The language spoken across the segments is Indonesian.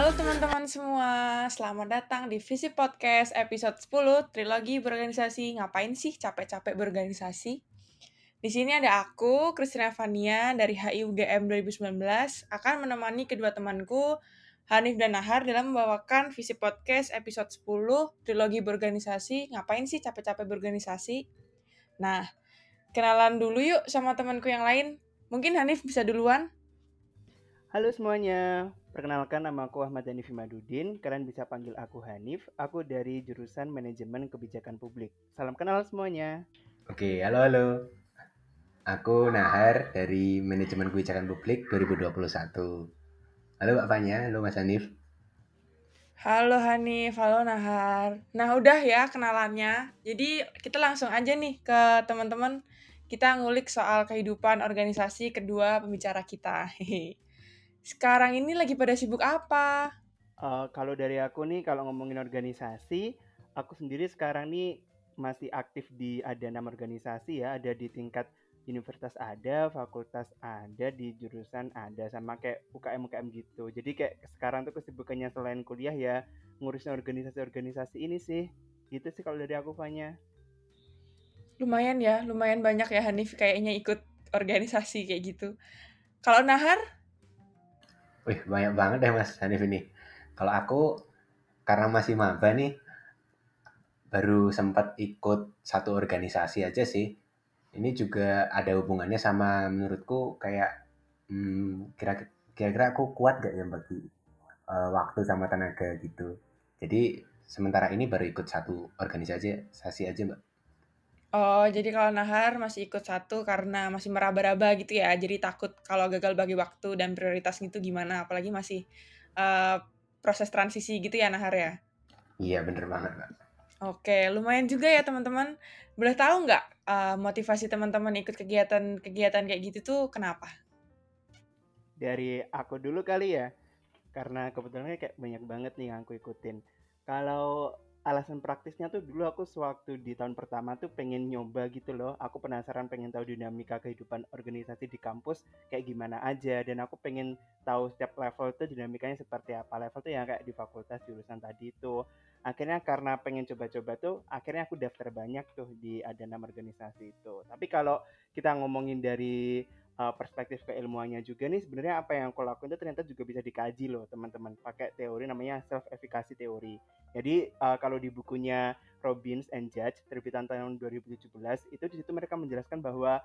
Halo teman-teman semua, selamat datang di Visi Podcast episode 10 Trilogi Berorganisasi. Ngapain sih capek-capek berorganisasi? Di sini ada aku, Christina Fania dari HI UGM 2019 akan menemani kedua temanku Hanif dan Nahar dalam membawakan Visi Podcast episode 10 Trilogi Berorganisasi. Ngapain sih capek-capek berorganisasi? Nah, kenalan dulu yuk sama temanku yang lain. Mungkin Hanif bisa duluan. Halo semuanya, perkenalkan nama aku Ahmad Hanif Madudin. Kalian bisa panggil aku Hanif. Aku dari jurusan Manajemen Kebijakan Publik. Salam kenal semuanya. Oke, halo halo. Aku Nahar dari Manajemen Kebijakan Publik 2021. Halo Mbak Fanya, halo Mas Hanif. Halo Hanif, halo Nahar. Nah udah ya kenalannya. Jadi kita langsung aja nih ke teman-teman. Kita ngulik soal kehidupan organisasi kedua pembicara kita. Hehe. Sekarang ini lagi pada sibuk apa? Uh, kalau dari aku nih, kalau ngomongin organisasi, aku sendiri sekarang nih masih aktif di ada enam organisasi ya, ada di tingkat universitas ada, fakultas ada, di jurusan ada, sama kayak UKM UKM gitu. Jadi kayak sekarang tuh kesibukannya selain kuliah ya ngurusin organisasi-organisasi ini sih. Gitu sih kalau dari aku Fanya. Lumayan ya, lumayan banyak ya Hanif kayaknya ikut organisasi kayak gitu. Kalau Nahar? Wih, banyak banget deh Mas Hanif ini. Kalau aku karena masih maba nih baru sempat ikut satu organisasi aja sih. Ini juga ada hubungannya sama menurutku kayak hmm, kira-kira aku kuat gak ya bagi uh, waktu sama tenaga gitu. Jadi sementara ini baru ikut satu organisasi aja Mbak. Oh, jadi kalau Nahar masih ikut satu karena masih meraba-raba gitu ya. Jadi takut kalau gagal bagi waktu dan prioritas gitu gimana. Apalagi masih uh, proses transisi gitu ya Nahar ya. Iya, bener banget, Mbak. Oke, lumayan juga ya teman-teman. Boleh tahu nggak uh, motivasi teman-teman ikut kegiatan-kegiatan kayak gitu tuh kenapa? Dari aku dulu kali ya. Karena kebetulan kayak banyak banget nih yang aku ikutin. Kalau alasan praktisnya tuh dulu aku sewaktu di tahun pertama tuh pengen nyoba gitu loh. Aku penasaran pengen tahu dinamika kehidupan organisasi di kampus kayak gimana aja dan aku pengen tahu setiap level tuh dinamikanya seperti apa. Level tuh yang kayak di fakultas jurusan tadi itu. Akhirnya karena pengen coba-coba tuh akhirnya aku daftar banyak tuh di ada nama organisasi itu. Tapi kalau kita ngomongin dari uh, perspektif keilmuannya juga nih sebenarnya apa yang aku lakuin itu ternyata juga bisa dikaji loh teman-teman pakai teori namanya self efficacy teori jadi uh, kalau di bukunya Robbins and Judge terbitan tahun 2017 itu di situ mereka menjelaskan bahwa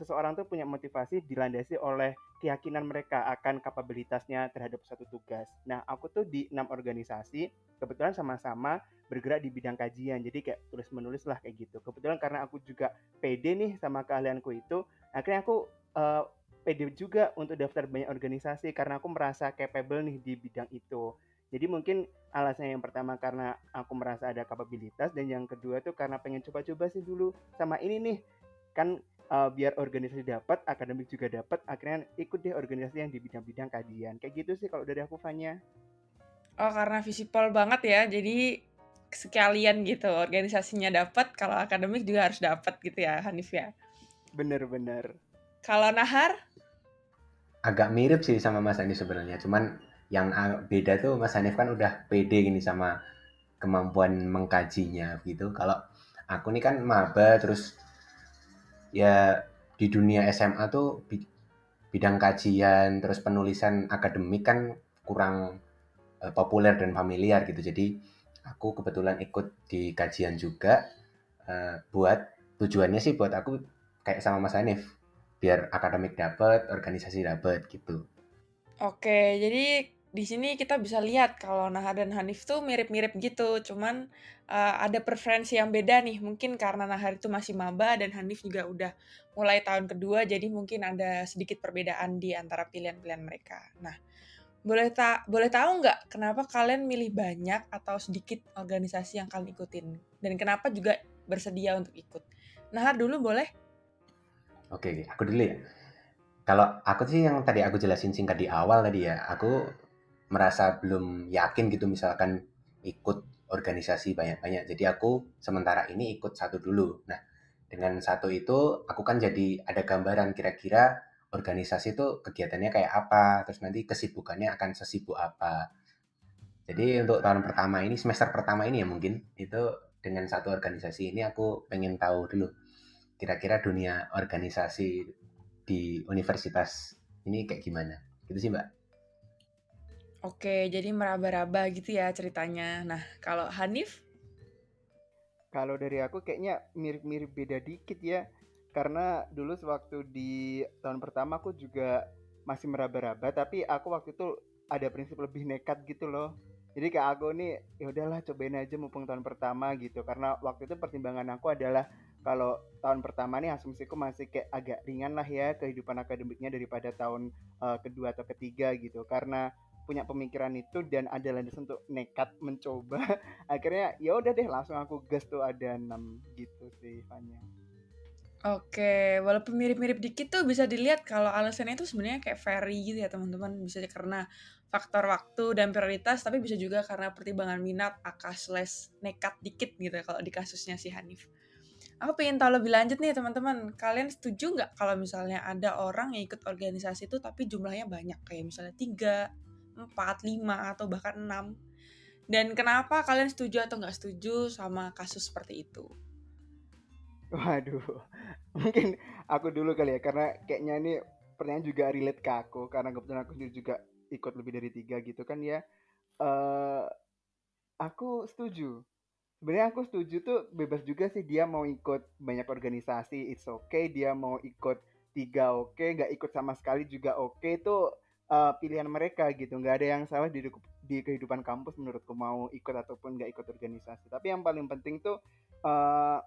seseorang tuh punya motivasi dilandasi oleh keyakinan mereka akan kapabilitasnya terhadap suatu tugas. Nah, aku tuh di enam organisasi kebetulan sama-sama bergerak di bidang kajian. Jadi kayak tulis menulis lah kayak gitu. Kebetulan karena aku juga pede nih sama keahlianku itu, akhirnya aku uh, pede juga untuk daftar banyak organisasi karena aku merasa capable nih di bidang itu. Jadi mungkin alasannya yang pertama karena aku merasa ada kapabilitas dan yang kedua tuh karena pengen coba-coba sih dulu sama ini nih kan uh, biar organisasi dapat, akademik juga dapat, akhirnya ikut deh organisasi yang di bidang-bidang kajian. Kayak gitu sih kalau dari aku Fanya. Oh, karena visipol banget ya. Jadi sekalian gitu organisasinya dapat, kalau akademik juga harus dapat gitu ya, Hanif ya. Bener-bener. Kalau Nahar? Agak mirip sih sama Mas Andi sebenarnya, cuman yang beda tuh Mas Hanif kan udah pede gini sama kemampuan mengkajinya gitu. Kalau aku nih kan maba terus ya di dunia SMA tuh bidang kajian terus penulisan akademik kan kurang uh, populer dan familiar gitu. Jadi aku kebetulan ikut di kajian juga uh, buat tujuannya sih buat aku kayak sama Mas Hanif biar akademik dapat, organisasi dapat gitu. Oke, jadi di sini kita bisa lihat kalau Nahar dan Hanif tuh mirip-mirip gitu, cuman uh, ada preferensi yang beda nih. Mungkin karena Nahar itu masih maba dan Hanif juga udah mulai tahun kedua, jadi mungkin ada sedikit perbedaan di antara pilihan-pilihan mereka. Nah, boleh tak boleh tahu nggak kenapa kalian milih banyak atau sedikit organisasi yang kalian ikutin dan kenapa juga bersedia untuk ikut? Nahar dulu boleh? Oke, aku dulu ya. Kalau aku sih yang tadi aku jelasin singkat di awal tadi ya, aku merasa belum yakin gitu misalkan ikut organisasi banyak-banyak. Jadi aku sementara ini ikut satu dulu. Nah, dengan satu itu aku kan jadi ada gambaran kira-kira organisasi itu kegiatannya kayak apa, terus nanti kesibukannya akan sesibuk apa. Jadi untuk tahun pertama ini, semester pertama ini ya mungkin, itu dengan satu organisasi ini aku pengen tahu dulu kira-kira dunia organisasi di universitas ini kayak gimana. Gitu sih Mbak. Oke, jadi meraba-raba gitu ya ceritanya. Nah, kalau Hanif? Kalau dari aku kayaknya mirip-mirip beda dikit ya. Karena dulu sewaktu di tahun pertama aku juga masih meraba-raba, tapi aku waktu itu ada prinsip lebih nekat gitu loh. Jadi kayak aku nih ya udahlah cobain aja mumpung tahun pertama gitu. Karena waktu itu pertimbangan aku adalah kalau tahun pertama nih asumsiku masih kayak agak ringan lah ya kehidupan akademiknya daripada tahun uh, kedua atau ketiga gitu. Karena punya pemikiran itu dan ada landasan untuk nekat mencoba akhirnya ya udah deh langsung aku gas tuh ada enam gitu sih Fanya Oke, walaupun mirip-mirip dikit tuh bisa dilihat kalau alasannya itu sebenarnya kayak vary gitu ya teman-teman. Bisa karena faktor waktu dan prioritas, tapi bisa juga karena pertimbangan minat, akas slash nekat dikit gitu ya kalau di kasusnya si Hanif. Aku pengen tahu lebih lanjut nih teman-teman. Kalian setuju nggak kalau misalnya ada orang yang ikut organisasi itu tapi jumlahnya banyak kayak misalnya tiga, 4, 5, atau bahkan 6. Dan kenapa kalian setuju atau nggak setuju sama kasus seperti itu? Waduh, mungkin aku dulu kali ya, karena kayaknya ini pertanyaan juga relate ke aku, karena kebetulan aku juga ikut lebih dari tiga gitu kan ya. Uh, aku setuju. Sebenarnya aku setuju tuh bebas juga sih dia mau ikut banyak organisasi, it's okay. Dia mau ikut tiga oke, okay. nggak ikut sama sekali juga oke. Okay. Tuh uh, pilihan mereka gitu nggak ada yang salah di di kehidupan kampus menurutku mau ikut ataupun nggak ikut organisasi tapi yang paling penting tuh uh,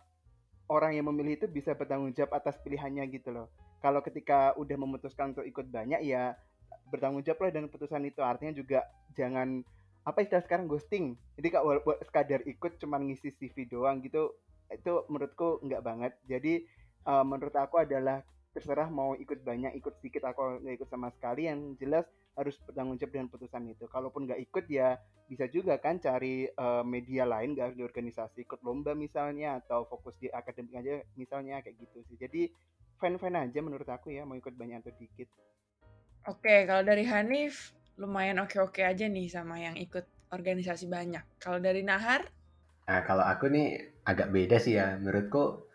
orang yang memilih itu bisa bertanggung jawab atas pilihannya gitu loh kalau ketika udah memutuskan untuk ikut banyak ya bertanggung jawab lah dengan keputusan itu artinya juga jangan apa istilah sekarang? Ghosting. Jadi kak buat sekadar ikut cuman ngisi CV doang gitu itu menurutku nggak banget. Jadi uh, menurut aku adalah terserah mau ikut banyak ikut sedikit atau nggak ikut sama sekali yang jelas harus bertanggung jawab dengan putusan itu. Kalaupun nggak ikut ya bisa juga kan cari uh, media lain gak di organisasi ikut lomba misalnya atau fokus di akademik aja misalnya kayak gitu sih. Jadi fan fan aja menurut aku ya mau ikut banyak atau dikit. Oke kalau dari Hanif lumayan oke oke aja nih sama yang ikut organisasi banyak. Kalau dari Nahar? Nah kalau aku nih agak beda sih ya. Menurutku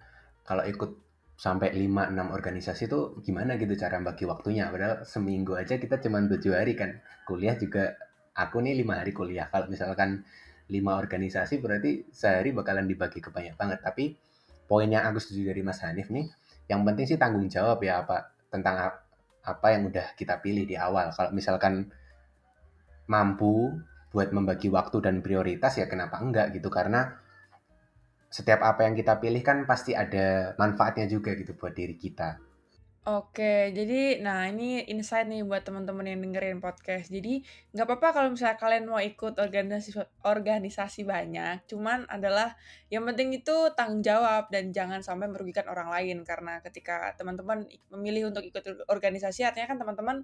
kalau ikut sampai 5-6 organisasi itu gimana gitu cara bagi waktunya? Padahal seminggu aja kita cuma tujuh hari kan. Kuliah juga aku nih lima hari kuliah. Kalau misalkan lima organisasi berarti sehari bakalan dibagi ke banyak banget. Tapi poin yang aku setuju dari Mas Hanif nih yang penting sih tanggung jawab ya apa tentang apa yang udah kita pilih di awal. Kalau misalkan mampu buat membagi waktu dan prioritas ya kenapa enggak gitu karena setiap apa yang kita pilih kan pasti ada manfaatnya juga gitu buat diri kita. Oke, jadi nah ini insight nih buat teman-teman yang dengerin podcast. Jadi nggak apa-apa kalau misalnya kalian mau ikut organisasi organisasi banyak, cuman adalah yang penting itu tanggung jawab dan jangan sampai merugikan orang lain karena ketika teman-teman memilih untuk ikut organisasi artinya kan teman-teman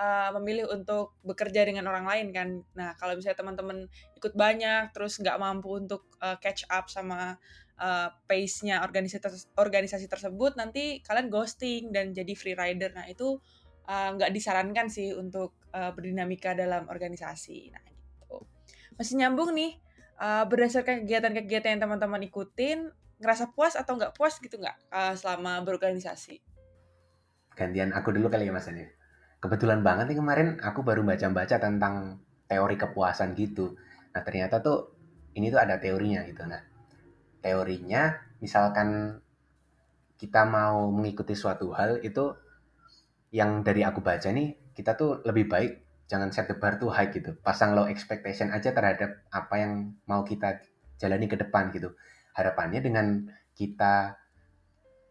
uh, memilih untuk bekerja dengan orang lain kan. Nah kalau misalnya teman-teman ikut banyak terus nggak mampu untuk uh, catch up sama uh, pace-nya organisasi organisasi tersebut nanti kalian ghosting dan jadi free rider nah itu uh, nggak uh, disarankan sih untuk uh, berdinamika dalam organisasi. Nah gitu. Masih nyambung nih uh, berdasarkan kegiatan-kegiatan yang teman-teman ikutin ngerasa puas atau nggak puas gitu nggak uh, selama berorganisasi? Gantian aku dulu kali ya mas Ani kebetulan banget nih kemarin aku baru baca-baca tentang teori kepuasan gitu. Nah ternyata tuh ini tuh ada teorinya gitu. Nah teorinya misalkan kita mau mengikuti suatu hal itu yang dari aku baca nih kita tuh lebih baik jangan set the bar tuh high gitu. Pasang low expectation aja terhadap apa yang mau kita jalani ke depan gitu. Harapannya dengan kita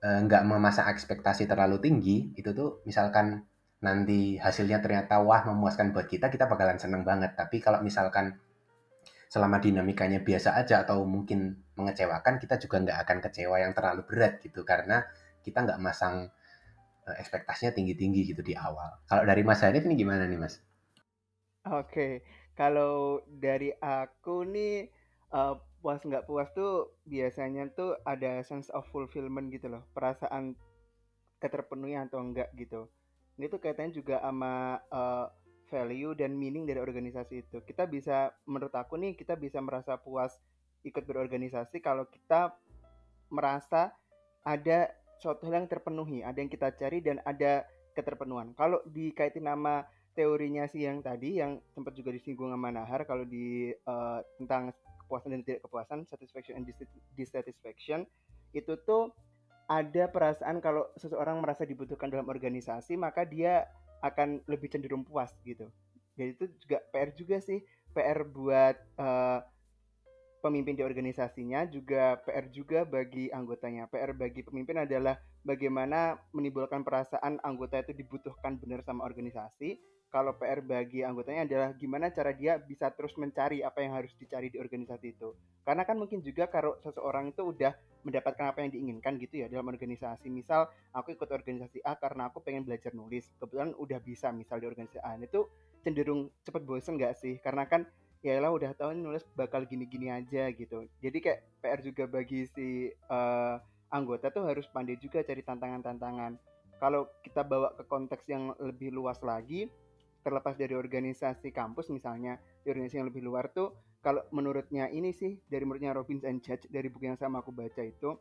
eh, nggak uh, memasang ekspektasi terlalu tinggi itu tuh misalkan nanti hasilnya ternyata wah memuaskan buat kita kita bakalan seneng banget. Tapi kalau misalkan selama dinamikanya biasa aja atau mungkin mengecewakan kita juga nggak akan kecewa yang terlalu berat gitu karena kita nggak masang uh, ekspektasinya tinggi-tinggi gitu di awal. Kalau dari Mas Hanif ini gimana nih Mas? Oke, kalau dari aku nih uh, puas nggak puas tuh biasanya tuh ada sense of fulfillment gitu loh, perasaan keterpenuhi atau enggak gitu. Ini tuh kaitannya juga sama uh, value dan meaning dari organisasi itu. Kita bisa, menurut aku nih, kita bisa merasa puas ikut berorganisasi kalau kita merasa ada suatu hal yang terpenuhi, ada yang kita cari dan ada keterpenuhan. Kalau dikaitin nama teorinya sih yang tadi yang sempat juga disinggung sama Nahar kalau di uh, tentang kepuasan dan tidak kepuasan, satisfaction and dissatisfaction itu tuh ada perasaan kalau seseorang merasa dibutuhkan dalam organisasi maka dia akan lebih cenderung puas gitu. Jadi itu juga PR juga sih, PR buat uh, pemimpin di organisasinya, juga PR juga bagi anggotanya. PR bagi pemimpin adalah bagaimana menimbulkan perasaan anggota itu dibutuhkan benar sama organisasi. Kalau PR bagi anggotanya adalah gimana cara dia bisa terus mencari apa yang harus dicari di organisasi itu. Karena kan mungkin juga kalau seseorang itu udah mendapatkan apa yang diinginkan gitu ya dalam organisasi. Misal aku ikut organisasi A karena aku pengen belajar nulis. Kebetulan udah bisa misal di organisasi A. Itu cenderung cepet bosen gak sih? Karena kan ya lah udah tahu nulis bakal gini-gini aja gitu. Jadi kayak PR juga bagi si uh, anggota tuh harus pandai juga cari tantangan-tantangan. Kalau kita bawa ke konteks yang lebih luas lagi, terlepas dari organisasi kampus misalnya, di organisasi yang lebih luar tuh kalau menurutnya ini sih dari menurutnya Robbins and Judge dari buku yang sama aku baca itu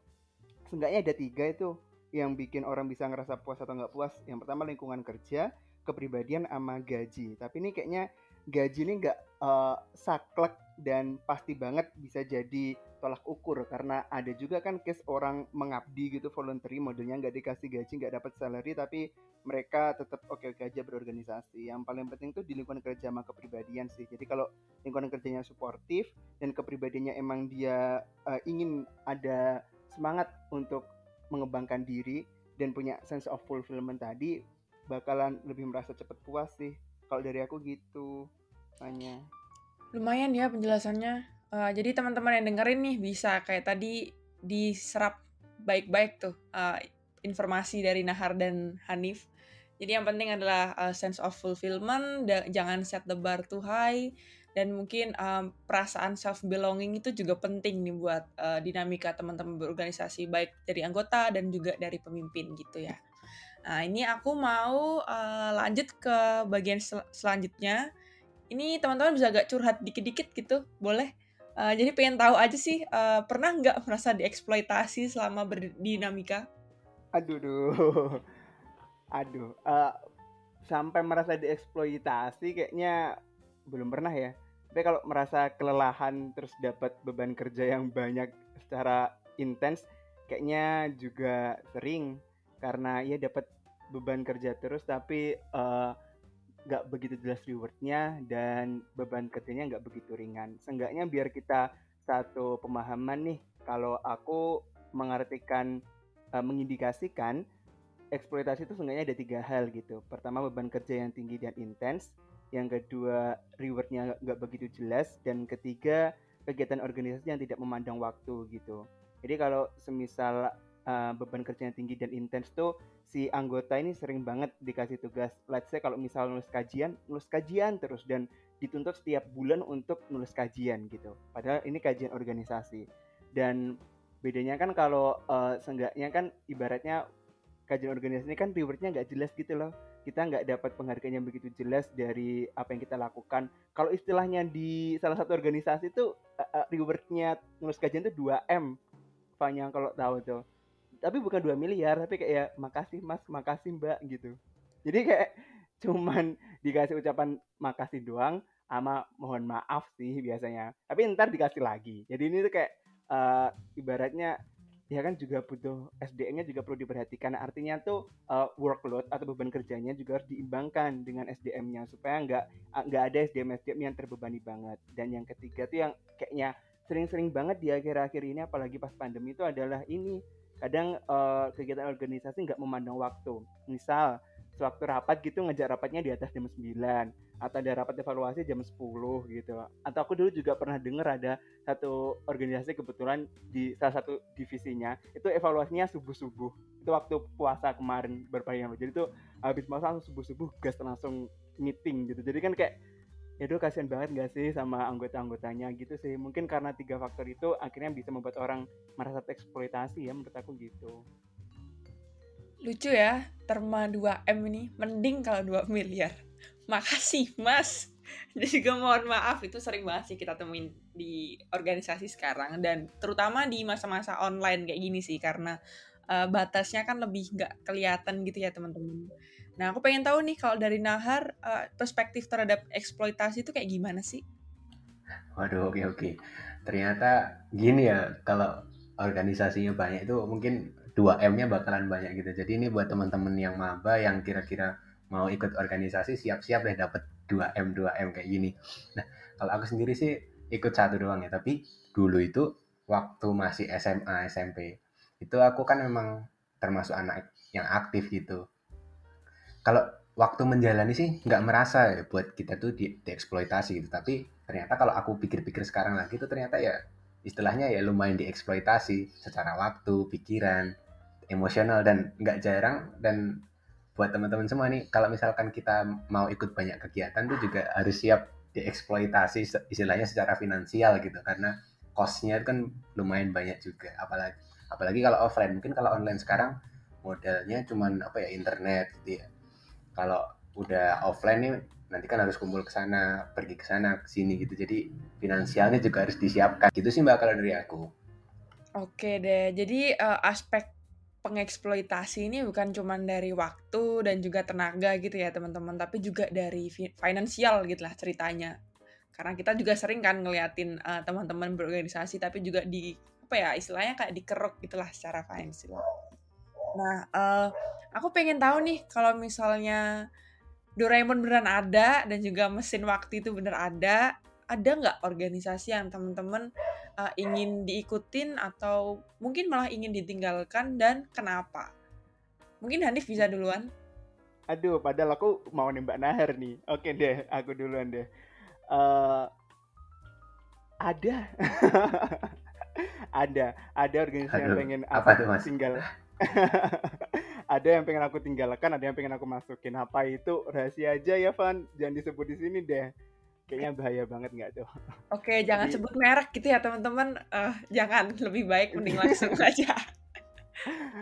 seenggaknya ada tiga itu yang bikin orang bisa ngerasa puas atau nggak puas. Yang pertama lingkungan kerja kepribadian sama gaji. Tapi ini kayaknya gaji ini nggak uh, saklek dan pasti banget bisa jadi tolak ukur karena ada juga kan case orang mengabdi gitu voluntary modelnya nggak dikasih gaji nggak dapat salary tapi mereka tetap oke-oke aja berorganisasi. Yang paling penting tuh di lingkungan kerja sama kepribadian sih. Jadi kalau lingkungan kerjanya suportif dan kepribadiannya emang dia uh, ingin ada semangat untuk mengembangkan diri dan punya sense of fulfillment tadi bakalan lebih merasa cepet puas sih. Kalau dari aku gitu tanya lumayan ya penjelasannya Uh, jadi teman-teman yang dengerin nih bisa kayak tadi diserap baik-baik tuh uh, informasi dari Nahar dan Hanif. Jadi yang penting adalah uh, sense of fulfillment, jangan set the bar too high, dan mungkin um, perasaan self belonging itu juga penting nih buat uh, dinamika teman-teman berorganisasi baik dari anggota dan juga dari pemimpin gitu ya. Nah ini aku mau uh, lanjut ke bagian sel selanjutnya. Ini teman-teman bisa agak curhat dikit-dikit gitu, boleh? Uh, jadi pengen tahu aja sih, uh, pernah nggak merasa dieksploitasi selama berdinamika? Aduh, duh. aduh, uh, sampai merasa dieksploitasi kayaknya belum pernah ya. Tapi kalau merasa kelelahan terus dapat beban kerja yang banyak secara intens, kayaknya juga sering karena ya dapat beban kerja terus tapi uh, nggak begitu jelas rewardnya dan beban kerjanya nggak begitu ringan. Seenggaknya biar kita satu pemahaman nih, kalau aku mengartikan, uh, mengindikasikan eksploitasi itu seenggaknya ada tiga hal gitu. Pertama beban kerja yang tinggi dan intens, yang kedua rewardnya nggak begitu jelas, dan ketiga kegiatan organisasi yang tidak memandang waktu gitu. Jadi kalau semisal uh, beban kerja yang tinggi dan intens tuh si anggota ini sering banget dikasih tugas. Let's say kalau misal nulis kajian nulis kajian terus dan dituntut setiap bulan untuk nulis kajian gitu. Padahal ini kajian organisasi. Dan bedanya kan kalau uh, seenggaknya kan ibaratnya kajian organisasi ini kan rewardnya nggak jelas gitu loh. Kita nggak dapat penghargaan yang begitu jelas dari apa yang kita lakukan. Kalau istilahnya di salah satu organisasi itu uh, rewardnya nulis kajian itu 2 m. Fanya kalau tahu tuh tapi bukan 2 miliar tapi kayak ya makasih mas makasih mbak gitu. Jadi kayak cuman dikasih ucapan makasih doang sama mohon maaf sih biasanya. Tapi ntar dikasih lagi. Jadi ini tuh kayak uh, ibaratnya ya kan juga butuh SDM-nya juga perlu diperhatikan. Artinya tuh uh, workload atau beban kerjanya juga harus diimbangkan dengan SDM-nya supaya nggak nggak ada SDM SDM yang terbebani banget. Dan yang ketiga tuh yang kayaknya sering-sering banget di akhir-akhir ini apalagi pas pandemi itu adalah ini kadang uh, kegiatan organisasi nggak memandang waktu. Misal sewaktu rapat gitu ngejar rapatnya di atas jam 9 atau ada rapat evaluasi jam 10 gitu. Atau aku dulu juga pernah dengar ada satu organisasi kebetulan di salah satu divisinya itu evaluasinya subuh-subuh. Itu waktu puasa kemarin beberapa yang lalu jadi tuh habis masa langsung subuh-subuh gas langsung meeting gitu. Jadi kan kayak ya itu kasihan banget gak sih sama anggota-anggotanya gitu sih. Mungkin karena tiga faktor itu akhirnya bisa membuat orang merasa eksploitasi ya menurut aku gitu. Lucu ya terma 2M ini mending kalau 2 miliar. Makasih mas. Dan juga mohon maaf itu sering banget sih kita temuin di organisasi sekarang. Dan terutama di masa-masa online kayak gini sih karena uh, batasnya kan lebih nggak kelihatan gitu ya teman-teman. Nah aku pengen tahu nih kalau dari Nahar uh, perspektif terhadap eksploitasi itu kayak gimana sih? Waduh oke oke. Ternyata gini ya kalau organisasinya banyak itu mungkin 2M-nya bakalan banyak gitu. Jadi ini buat teman-teman yang maba yang kira-kira mau ikut organisasi siap-siap deh dapat 2M 2M kayak gini. Nah, kalau aku sendiri sih ikut satu doang ya, tapi dulu itu waktu masih SMA, SMP, itu aku kan memang termasuk anak yang aktif gitu. Kalau waktu menjalani sih nggak merasa ya buat kita tuh di, dieksploitasi gitu, tapi ternyata kalau aku pikir-pikir sekarang lagi itu ternyata ya istilahnya ya lumayan dieksploitasi secara waktu, pikiran, emosional dan nggak jarang. Dan buat teman-teman semua nih kalau misalkan kita mau ikut banyak kegiatan tuh juga harus siap dieksploitasi istilahnya secara finansial gitu. Karena costnya kan lumayan banyak juga. Apalagi apalagi kalau offline. Mungkin kalau online sekarang modalnya cuman apa ya internet gitu ya kalau udah offline nih nanti kan harus kumpul ke sana pergi ke sana ke sini gitu jadi finansialnya juga harus disiapkan gitu sih mbak kalau dari aku oke deh jadi uh, aspek pengeksploitasi ini bukan cuma dari waktu dan juga tenaga gitu ya teman-teman, tapi juga dari finansial gitu lah ceritanya. Karena kita juga sering kan ngeliatin uh, teman-teman berorganisasi tapi juga di apa ya istilahnya kayak dikeruk gitulah secara finansial. Nah, uh, aku pengen tahu nih kalau misalnya Doraemon beneran ada dan juga mesin waktu itu bener ada, ada nggak organisasi yang teman-teman uh, ingin diikutin atau mungkin malah ingin ditinggalkan dan kenapa? Mungkin Hanif bisa duluan. Aduh, padahal aku mau nembak Nahar nih. Oke deh, aku duluan deh. Uh, ada. ada, ada organisasi Aduh, yang pengen aku tinggal. ada yang pengen aku tinggalkan, ada yang pengen aku masukin. Apa itu rahasia aja ya, Van? Jangan disebut di sini deh kayaknya bahaya banget nggak tuh? Oke, jangan Jadi, sebut merek gitu ya teman-teman. Uh, jangan, lebih baik mending langsung aja.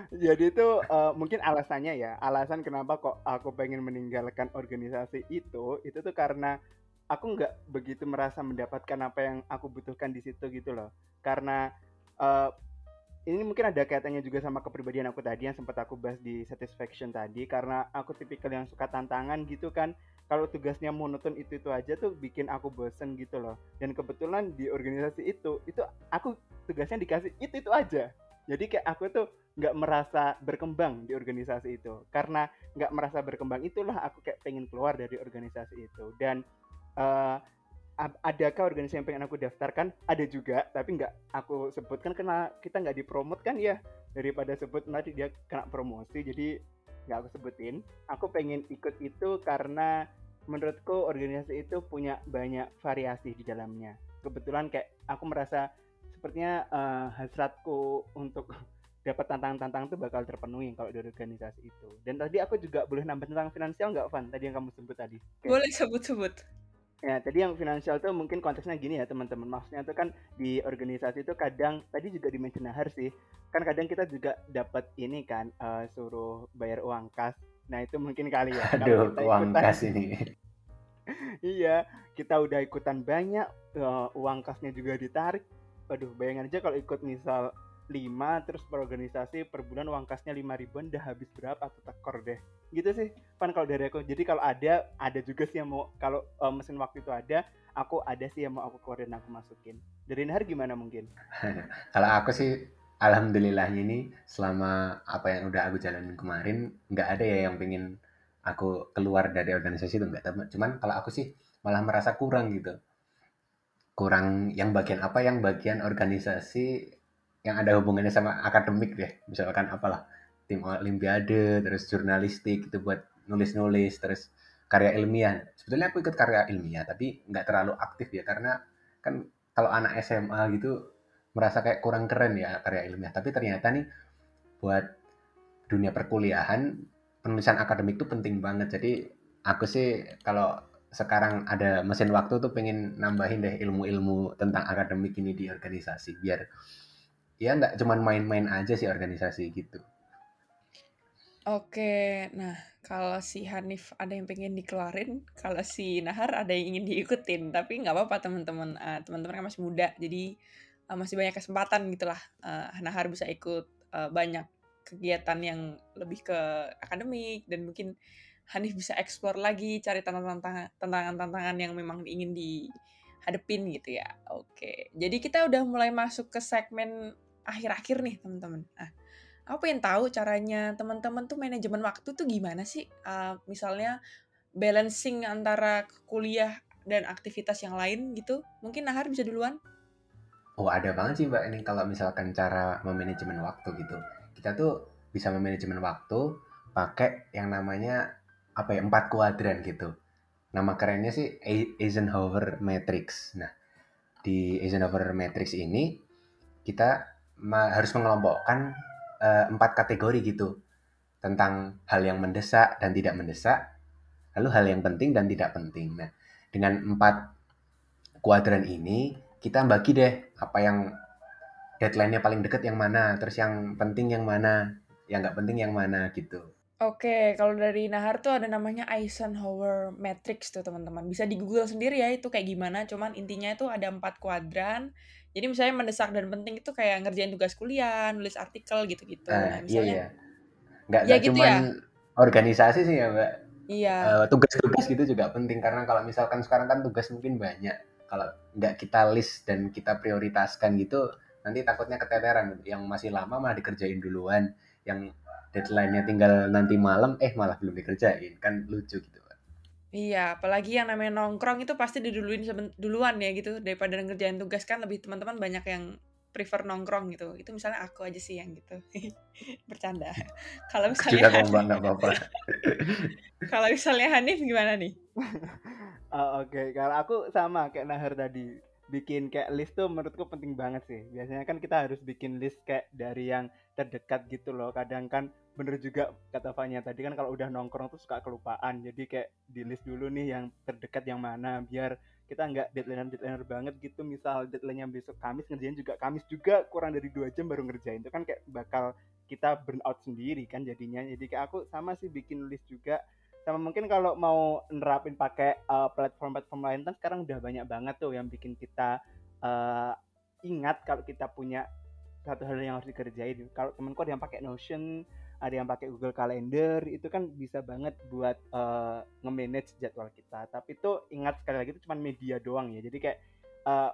Jadi itu uh, mungkin alasannya ya, alasan kenapa kok aku pengen meninggalkan organisasi itu, itu tuh karena aku nggak begitu merasa mendapatkan apa yang aku butuhkan di situ gitu loh. Karena uh, ini mungkin ada kaitannya juga sama kepribadian aku tadi yang sempat aku bahas di satisfaction tadi karena aku tipikal yang suka tantangan gitu kan. Kalau tugasnya monoton itu itu aja tuh bikin aku bosen gitu loh. Dan kebetulan di organisasi itu itu aku tugasnya dikasih itu itu aja. Jadi kayak aku tuh nggak merasa berkembang di organisasi itu. Karena nggak merasa berkembang itulah aku kayak pengen keluar dari organisasi itu. Dan uh, adakah organisasi yang pengen aku daftarkan? Ada juga, tapi nggak aku sebutkan karena kita nggak dipromot kan ya. Daripada sebut nanti dia kena promosi, jadi nggak aku sebutin. Aku pengen ikut itu karena menurutku organisasi itu punya banyak variasi di dalamnya. Kebetulan kayak aku merasa sepertinya uh, hasratku untuk dapat tantangan-tantangan itu bakal terpenuhi kalau di organisasi itu. Dan tadi aku juga boleh nambah tentang finansial nggak, Van? Tadi yang kamu sebut tadi. Boleh sebut-sebut. Ya, tadi yang finansial tuh mungkin konteksnya gini ya teman-teman. Maksudnya tuh kan di organisasi itu kadang tadi juga dimention Nahar sih. Kan kadang kita juga dapat ini kan uh, suruh bayar uang kas. Nah, itu mungkin kali ya. Aduh, kita uang ikutan, kas ini. iya, kita udah ikutan banyak uh, uang kasnya juga ditarik. Aduh, bayangin aja kalau ikut misal 5 terus per organisasi per bulan uang kasnya 5 ribuan udah habis berapa? Tuh tekor deh. Gitu sih pan kalau dari aku. Jadi kalau ada ada juga sih yang mau kalau uh, mesin waktu itu ada aku ada sih yang mau aku keluarin aku masukin. Dari Nahar gimana mungkin? Kalau aku sih alhamdulillah ini selama apa yang udah aku jalanin kemarin nggak ada ya yang pengen aku keluar dari organisasi itu enggak cuman kalau aku sih malah merasa kurang gitu. Kurang yang bagian apa? Yang bagian organisasi yang ada hubungannya sama akademik deh. Misalkan apalah tim olimpiade terus jurnalistik itu buat nulis-nulis terus karya ilmiah. Sebetulnya aku ikut karya ilmiah tapi nggak terlalu aktif ya karena kan kalau anak SMA gitu merasa kayak kurang keren ya karya ilmiah. Tapi ternyata nih buat dunia perkuliahan penulisan akademik itu penting banget. Jadi aku sih kalau sekarang ada mesin waktu tuh pengen nambahin deh ilmu-ilmu tentang akademik ini di organisasi biar ya nggak cuma main-main aja sih organisasi gitu. Oke, nah kalau si Hanif ada yang pengen dikelarin, kalau si Nahar ada yang ingin diikutin, tapi nggak apa-apa teman-teman, uh, teman-teman kan masih muda, jadi uh, masih banyak kesempatan gitulah. Uh, Nahar bisa ikut uh, banyak kegiatan yang lebih ke akademik dan mungkin Hanif bisa explore lagi, cari tantangan-tantangan yang memang ingin dihadepin gitu ya. Oke, jadi kita udah mulai masuk ke segmen akhir-akhir nih teman-teman. Nah, aku pengen tahu caranya teman-teman tuh manajemen waktu tuh gimana sih? Uh, misalnya balancing antara kuliah dan aktivitas yang lain gitu. Mungkin Nahar bisa duluan? Oh ada banget sih Mbak ini kalau misalkan cara memanajemen waktu gitu. Kita tuh bisa memanajemen waktu pakai yang namanya apa ya empat kuadran gitu. Nama kerennya sih Eisenhower Matrix. Nah di Eisenhower Matrix ini kita harus mengelompokkan uh, empat kategori gitu tentang hal yang mendesak dan tidak mendesak, lalu hal yang penting dan tidak penting. Nah, dengan empat kuadran ini kita bagi deh apa yang deadline-nya paling deket yang mana, terus yang penting yang mana, yang nggak penting yang mana gitu. Oke, kalau dari Nahar tuh ada namanya Eisenhower Matrix tuh teman-teman. Bisa di Google sendiri ya itu kayak gimana. Cuman intinya itu ada empat kuadran. Jadi misalnya mendesak dan penting itu kayak ngerjain tugas kuliah, nulis artikel gitu-gitu. Nah, nah misalnya, iya, iya. Nggak, ya, gitu cuman ya? organisasi sih ya, Mbak. Iya. Uh, tugas-tugas gitu juga penting karena kalau misalkan sekarang kan tugas mungkin banyak. Kalau nggak kita list dan kita prioritaskan gitu, nanti takutnya keteteran. Yang masih lama malah dikerjain duluan. Yang deadline-nya tinggal nanti malam, eh malah belum dikerjain. Kan lucu gitu. Iya, apalagi yang namanya nongkrong itu pasti diduluin duluan ya gitu daripada ngerjain tugas kan lebih teman-teman banyak yang prefer nongkrong gitu. Itu misalnya aku aja sih yang gitu. Bercanda. Kalau misalnya Juga nggak apa-apa. Kalau misalnya Hanif gimana nih? oh, Oke, okay. kalau aku sama kayak Nahar tadi bikin kayak list tuh menurutku penting banget sih. Biasanya kan kita harus bikin list kayak dari yang terdekat gitu loh. Kadang kan bener juga kata Fanya tadi kan kalau udah nongkrong tuh suka kelupaan. Jadi kayak di list dulu nih yang terdekat yang mana biar kita nggak deadline deadline banget gitu. Misal deadline yang besok Kamis ngerjain juga Kamis juga kurang dari dua jam baru ngerjain. Itu kan kayak bakal kita burn out sendiri kan jadinya. Jadi kayak aku sama sih bikin list juga. Sama mungkin kalau mau nerapin pakai uh, platform-platform lain kan sekarang udah banyak banget tuh yang bikin kita uh, ingat kalau kita punya satu hal yang harus dikerjain. Kalau temenku ada yang pakai Notion ada yang pakai Google Calendar itu kan bisa banget buat uh, nge-manage jadwal kita. Tapi itu ingat sekali lagi itu cuma media doang ya. Jadi kayak uh,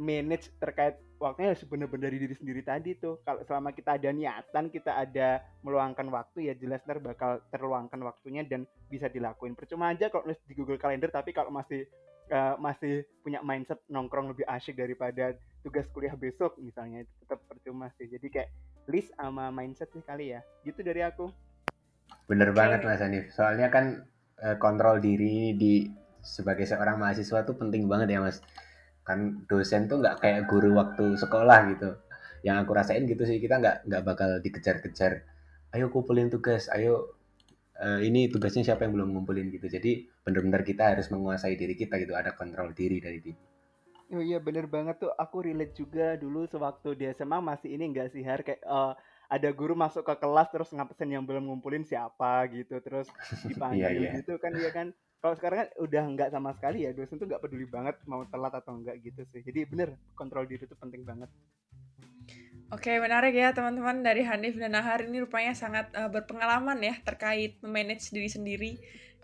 manage terkait waktunya harus benar-benar dari diri sendiri tadi tuh. Kalau selama kita ada niatan kita ada meluangkan waktu ya jelas ntar bakal terluangkan waktunya dan bisa dilakuin. Percuma aja kalau nulis di Google Calendar tapi kalau masih uh, masih punya mindset nongkrong lebih asyik daripada tugas kuliah besok misalnya itu tetap percuma sih. Jadi kayak list sama mindset sih kali ya. Gitu dari aku. Bener banget mas Hanif soalnya kan uh, kontrol diri di sebagai seorang mahasiswa tuh penting banget ya mas. Kan dosen tuh nggak kayak guru waktu sekolah gitu. Yang aku rasain gitu sih kita nggak nggak bakal dikejar-kejar. Ayo kumpulin tugas ayo uh, ini tugasnya siapa yang belum ngumpulin gitu. Jadi benar-benar kita harus menguasai diri kita gitu ada kontrol diri dari diri Oh iya bener banget tuh. Aku relate juga dulu sewaktu di SMA masih ini enggak sih Har? Kayak uh, ada guru masuk ke kelas terus ngapesin yang belum ngumpulin siapa gitu. Terus dipanggil yeah, yeah. gitu kan dia kan? Kalau sekarang kan udah nggak sama sekali ya dosen tuh nggak peduli banget mau telat atau enggak gitu sih. Jadi bener kontrol diri itu penting banget Oke, menarik ya teman-teman dari Hanif dan Nahar ini rupanya sangat uh, berpengalaman ya terkait memanage diri sendiri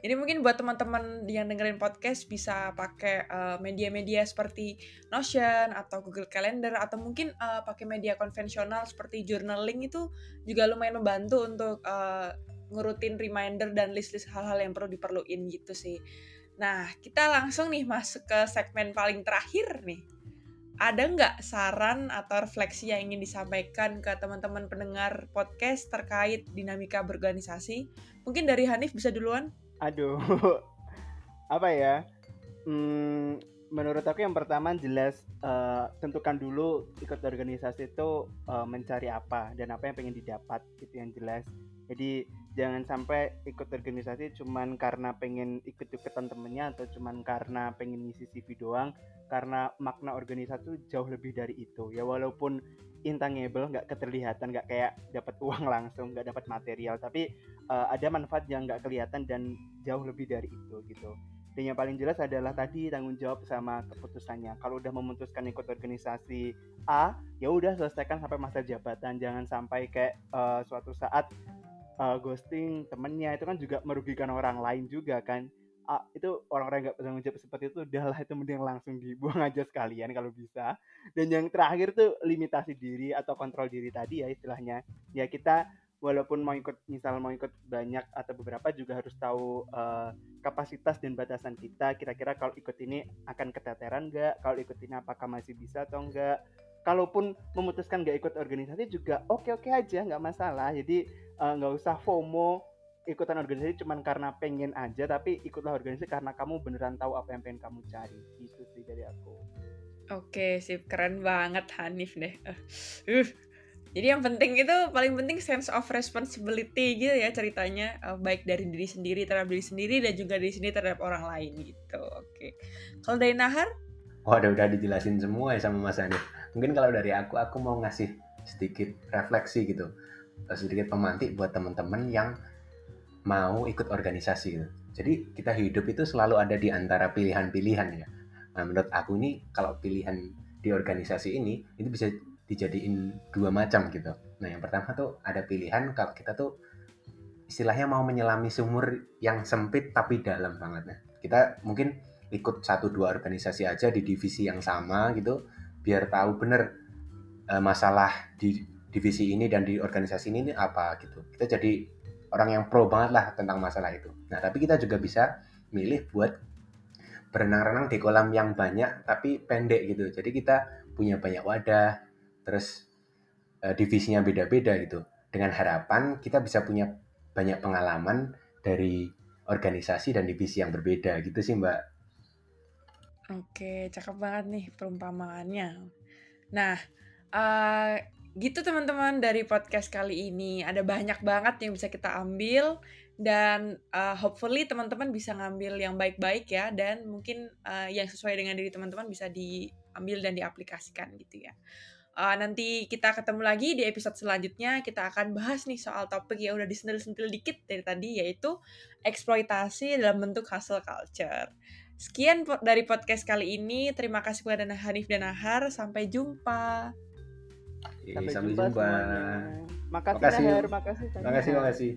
jadi mungkin buat teman-teman yang dengerin podcast bisa pakai uh, media-media seperti Notion atau Google Calendar atau mungkin uh, pakai media konvensional seperti journaling itu juga lumayan membantu untuk uh, ngurutin reminder dan list-list hal-hal yang perlu diperluin gitu sih. Nah, kita langsung nih masuk ke segmen paling terakhir nih. Ada nggak saran atau refleksi yang ingin disampaikan ke teman-teman pendengar podcast terkait dinamika berorganisasi? Mungkin dari Hanif bisa duluan? aduh apa ya hmm, menurut aku yang pertama jelas uh, tentukan dulu ikut organisasi itu uh, mencari apa dan apa yang pengen didapat itu yang jelas jadi jangan sampai ikut organisasi cuman karena pengen ikut-ikutan temennya atau cuman karena pengen ngisi CV doang karena makna organisasi jauh lebih dari itu. Ya walaupun intangible nggak keterlihatan nggak kayak dapat uang langsung nggak dapat material tapi uh, ada manfaat yang nggak kelihatan dan jauh lebih dari itu gitu. Dan yang paling jelas adalah tadi tanggung jawab sama keputusannya. Kalau udah memutuskan ikut organisasi A ya udah selesaikan sampai masa jabatan. Jangan sampai kayak uh, suatu saat uh, ghosting temennya itu kan juga merugikan orang lain juga kan. Uh, itu orang-orang nggak bertanggung jawab seperti itu udahlah itu mending langsung dibuang aja sekalian kalau bisa. Dan yang terakhir tuh limitasi diri atau kontrol diri tadi ya istilahnya. Ya kita walaupun mau ikut misal mau ikut banyak atau beberapa juga harus tahu uh, kapasitas dan batasan kita. Kira-kira kalau ikut ini akan keteteran nggak? Kalau ikut ini apakah masih bisa atau enggak kalaupun memutuskan nggak ikut organisasi juga oke-oke aja nggak masalah jadi eh, nggak uh, usah FOMO ikutan organisasi cuma karena pengen aja tapi ikutlah organisasi karena kamu beneran tahu apa yang pengen kamu cari itu sih dari aku oke sip keren banget Hanif deh uh. Jadi yang penting itu paling penting sense of responsibility gitu ya ceritanya uh, baik dari diri sendiri terhadap diri sendiri dan juga diri sendiri terhadap orang lain gitu. Oke. Kalau dari Nahar? Wah, udah udah dijelasin semua ya sama Mas Hanif. Mungkin kalau dari aku aku mau ngasih sedikit refleksi gitu. Sedikit pemantik buat teman-teman yang mau ikut organisasi gitu. Jadi kita hidup itu selalu ada di antara pilihan-pilihan ya. Nah menurut aku ini kalau pilihan di organisasi ini itu bisa dijadiin dua macam gitu. Nah yang pertama tuh ada pilihan kalau kita tuh istilahnya mau menyelami sumur yang sempit tapi dalam banget. Nah kita mungkin ikut satu dua organisasi aja di divisi yang sama gitu biar tahu bener uh, masalah di divisi ini dan di organisasi ini, ini apa gitu. Kita jadi orang yang pro banget lah tentang masalah itu. Nah, tapi kita juga bisa milih buat berenang-renang di kolam yang banyak tapi pendek gitu. Jadi kita punya banyak wadah, terus uh, divisinya beda-beda gitu. Dengan harapan kita bisa punya banyak pengalaman dari organisasi dan divisi yang berbeda gitu sih, Mbak. Oke, cakep banget nih perumpamaannya. Nah, uh, gitu teman-teman dari podcast kali ini ada banyak banget yang bisa kita ambil dan uh, hopefully teman-teman bisa ngambil yang baik-baik ya dan mungkin uh, yang sesuai dengan diri teman-teman bisa diambil dan diaplikasikan gitu ya. Uh, nanti kita ketemu lagi di episode selanjutnya kita akan bahas nih soal topik yang udah disentil-sentil dikit dari tadi yaitu eksploitasi dalam bentuk hustle culture. Sekian dari podcast kali ini. Terima kasih kepada Hanif dan Ahar. Sampai jumpa. Sampai, Sampai jumpa. jumpa. Makasih, makasih Nahar, makasih. Makasih, makasih.